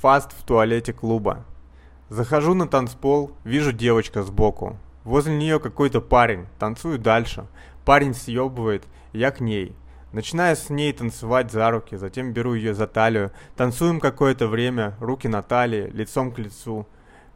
Фаст в туалете клуба. Захожу на танцпол, вижу девочка сбоку. Возле нее какой-то парень, танцую дальше. Парень съебывает, я к ней. Начинаю с ней танцевать за руки, затем беру ее за талию. Танцуем какое-то время, руки на талии, лицом к лицу.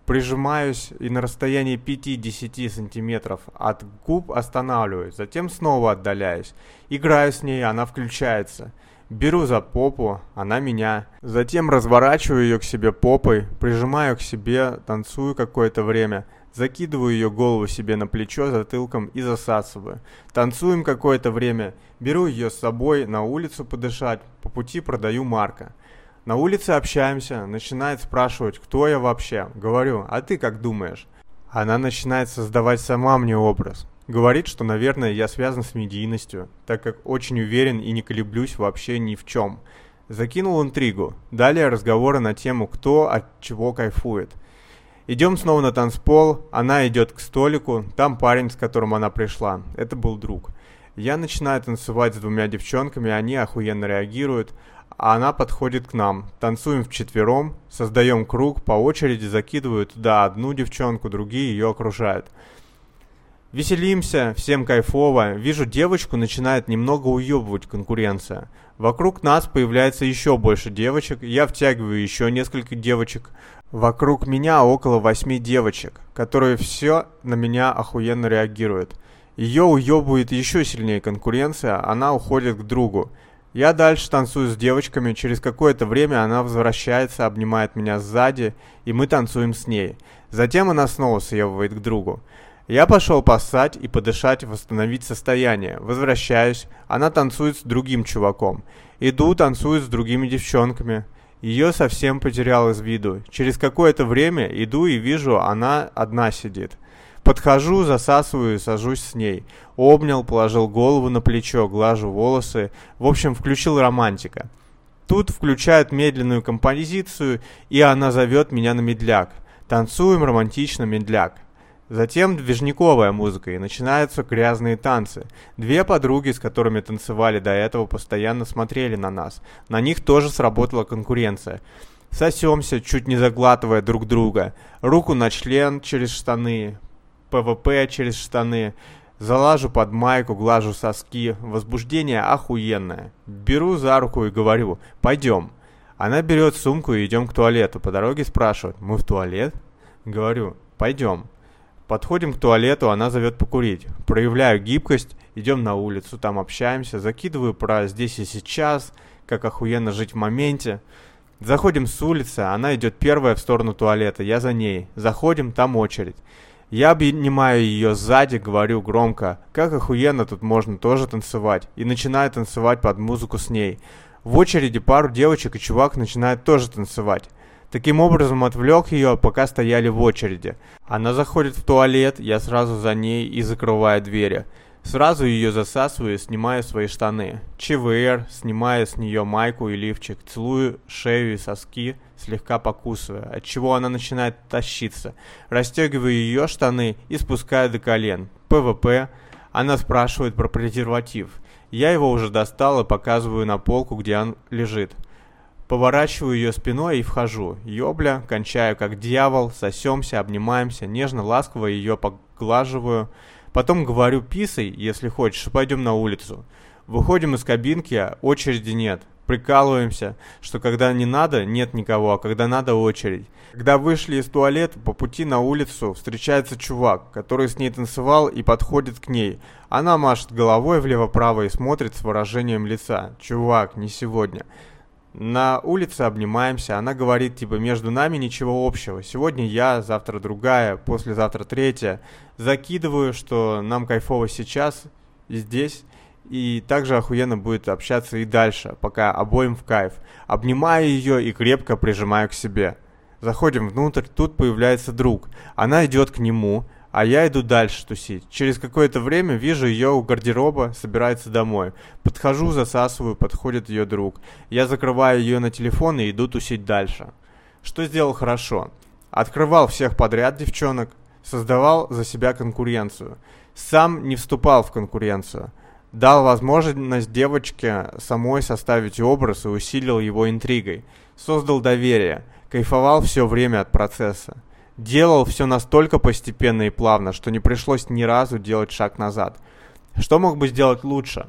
Прижимаюсь и на расстоянии 5-10 сантиметров от губ останавливаюсь, затем снова отдаляюсь. Играю с ней, она включается. Беру за попу, она меня. Затем разворачиваю ее к себе попой, прижимаю к себе, танцую какое-то время. Закидываю ее голову себе на плечо затылком и засасываю. Танцуем какое-то время. Беру ее с собой на улицу подышать. По пути продаю Марка. На улице общаемся, начинает спрашивать, кто я вообще. Говорю, а ты как думаешь? Она начинает создавать сама мне образ. Говорит, что, наверное, я связан с медийностью, так как очень уверен и не колеблюсь вообще ни в чем. Закинул интригу. Далее разговоры на тему, кто от чего кайфует. Идем снова на танцпол, она идет к столику, там парень, с которым она пришла. Это был друг. Я начинаю танцевать с двумя девчонками, они охуенно реагируют, а она подходит к нам. Танцуем вчетвером, создаем круг, по очереди закидываю туда одну девчонку, другие ее окружают. Веселимся, всем кайфово. Вижу, девочку начинает немного уебывать конкуренция. Вокруг нас появляется еще больше девочек, я втягиваю еще несколько девочек. Вокруг меня около восьми девочек, которые все на меня охуенно реагируют. Ее уебывает еще сильнее конкуренция, она уходит к другу. Я дальше танцую с девочками, через какое-то время она возвращается, обнимает меня сзади, и мы танцуем с ней. Затем она снова съебывает к другу. Я пошел поссать и подышать, восстановить состояние. Возвращаюсь, она танцует с другим чуваком. Иду, танцую с другими девчонками. Ее совсем потерял из виду. Через какое-то время иду и вижу, она одна сидит. Подхожу, засасываю, сажусь с ней. Обнял, положил голову на плечо, глажу волосы. В общем, включил романтика. Тут включают медленную композицию, и она зовет меня на медляк. Танцуем романтично медляк. Затем движниковая музыка, и начинаются грязные танцы. Две подруги, с которыми танцевали до этого, постоянно смотрели на нас. На них тоже сработала конкуренция. Сосемся, чуть не заглатывая друг друга. Руку на член через штаны, ПВП через штаны. Залажу под майку, глажу соски. Возбуждение охуенное. Беру за руку и говорю «Пойдем». Она берет сумку и идем к туалету. По дороге спрашивает «Мы в туалет?» Говорю «Пойдем». Подходим к туалету, она зовет покурить. Проявляю гибкость, идем на улицу, там общаемся, закидываю про здесь и сейчас, как охуенно жить в моменте. Заходим с улицы, она идет первая в сторону туалета, я за ней. Заходим, там очередь. Я обнимаю ее сзади, говорю громко, как охуенно тут можно тоже танцевать, и начинаю танцевать под музыку с ней. В очереди пару девочек и чувак начинает тоже танцевать. Таким образом отвлек ее, пока стояли в очереди. Она заходит в туалет, я сразу за ней и закрываю двери. Сразу ее засасываю снимаю свои штаны. ЧВР, снимая с нее майку и лифчик, целую шею и соски, слегка покусывая, от чего она начинает тащиться. Растегиваю ее штаны и спускаю до колен. ПВП. Она спрашивает про презерватив. Я его уже достал и показываю на полку, где он лежит. Поворачиваю ее спиной и вхожу. Ёбля, кончаю как дьявол, сосемся, обнимаемся, нежно-ласково ее поглаживаю. Потом говорю писай, если хочешь, пойдем на улицу. Выходим из кабинки, очереди нет. Прикалываемся, что когда не надо, нет никого, а когда надо очередь. Когда вышли из туалета, по пути на улицу встречается чувак, который с ней танцевал и подходит к ней. Она машет головой влево-право и смотрит с выражением лица. «Чувак, не сегодня». На улице обнимаемся, она говорит, типа, между нами ничего общего. Сегодня я, завтра другая, послезавтра третья. Закидываю, что нам кайфово сейчас здесь. И также охуенно будет общаться и дальше, пока обоим в кайф. Обнимаю ее и крепко прижимаю к себе. Заходим внутрь, тут появляется друг. Она идет к нему, а я иду дальше тусить. Через какое-то время вижу ее у гардероба, собирается домой. Подхожу, засасываю, подходит ее друг. Я закрываю ее на телефон и иду тусить дальше. Что сделал хорошо? Открывал всех подряд девчонок, создавал за себя конкуренцию. Сам не вступал в конкуренцию. Дал возможность девочке самой составить образ и усилил его интригой. Создал доверие. Кайфовал все время от процесса. Делал все настолько постепенно и плавно, что не пришлось ни разу делать шаг назад. Что мог бы сделать лучше?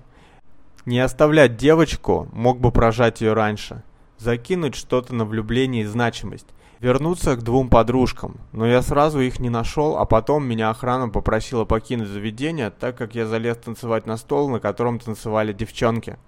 Не оставлять девочку, мог бы прожать ее раньше. Закинуть что-то на влюбление и значимость. Вернуться к двум подружкам, но я сразу их не нашел, а потом меня охрана попросила покинуть заведение, так как я залез танцевать на стол, на котором танцевали девчонки –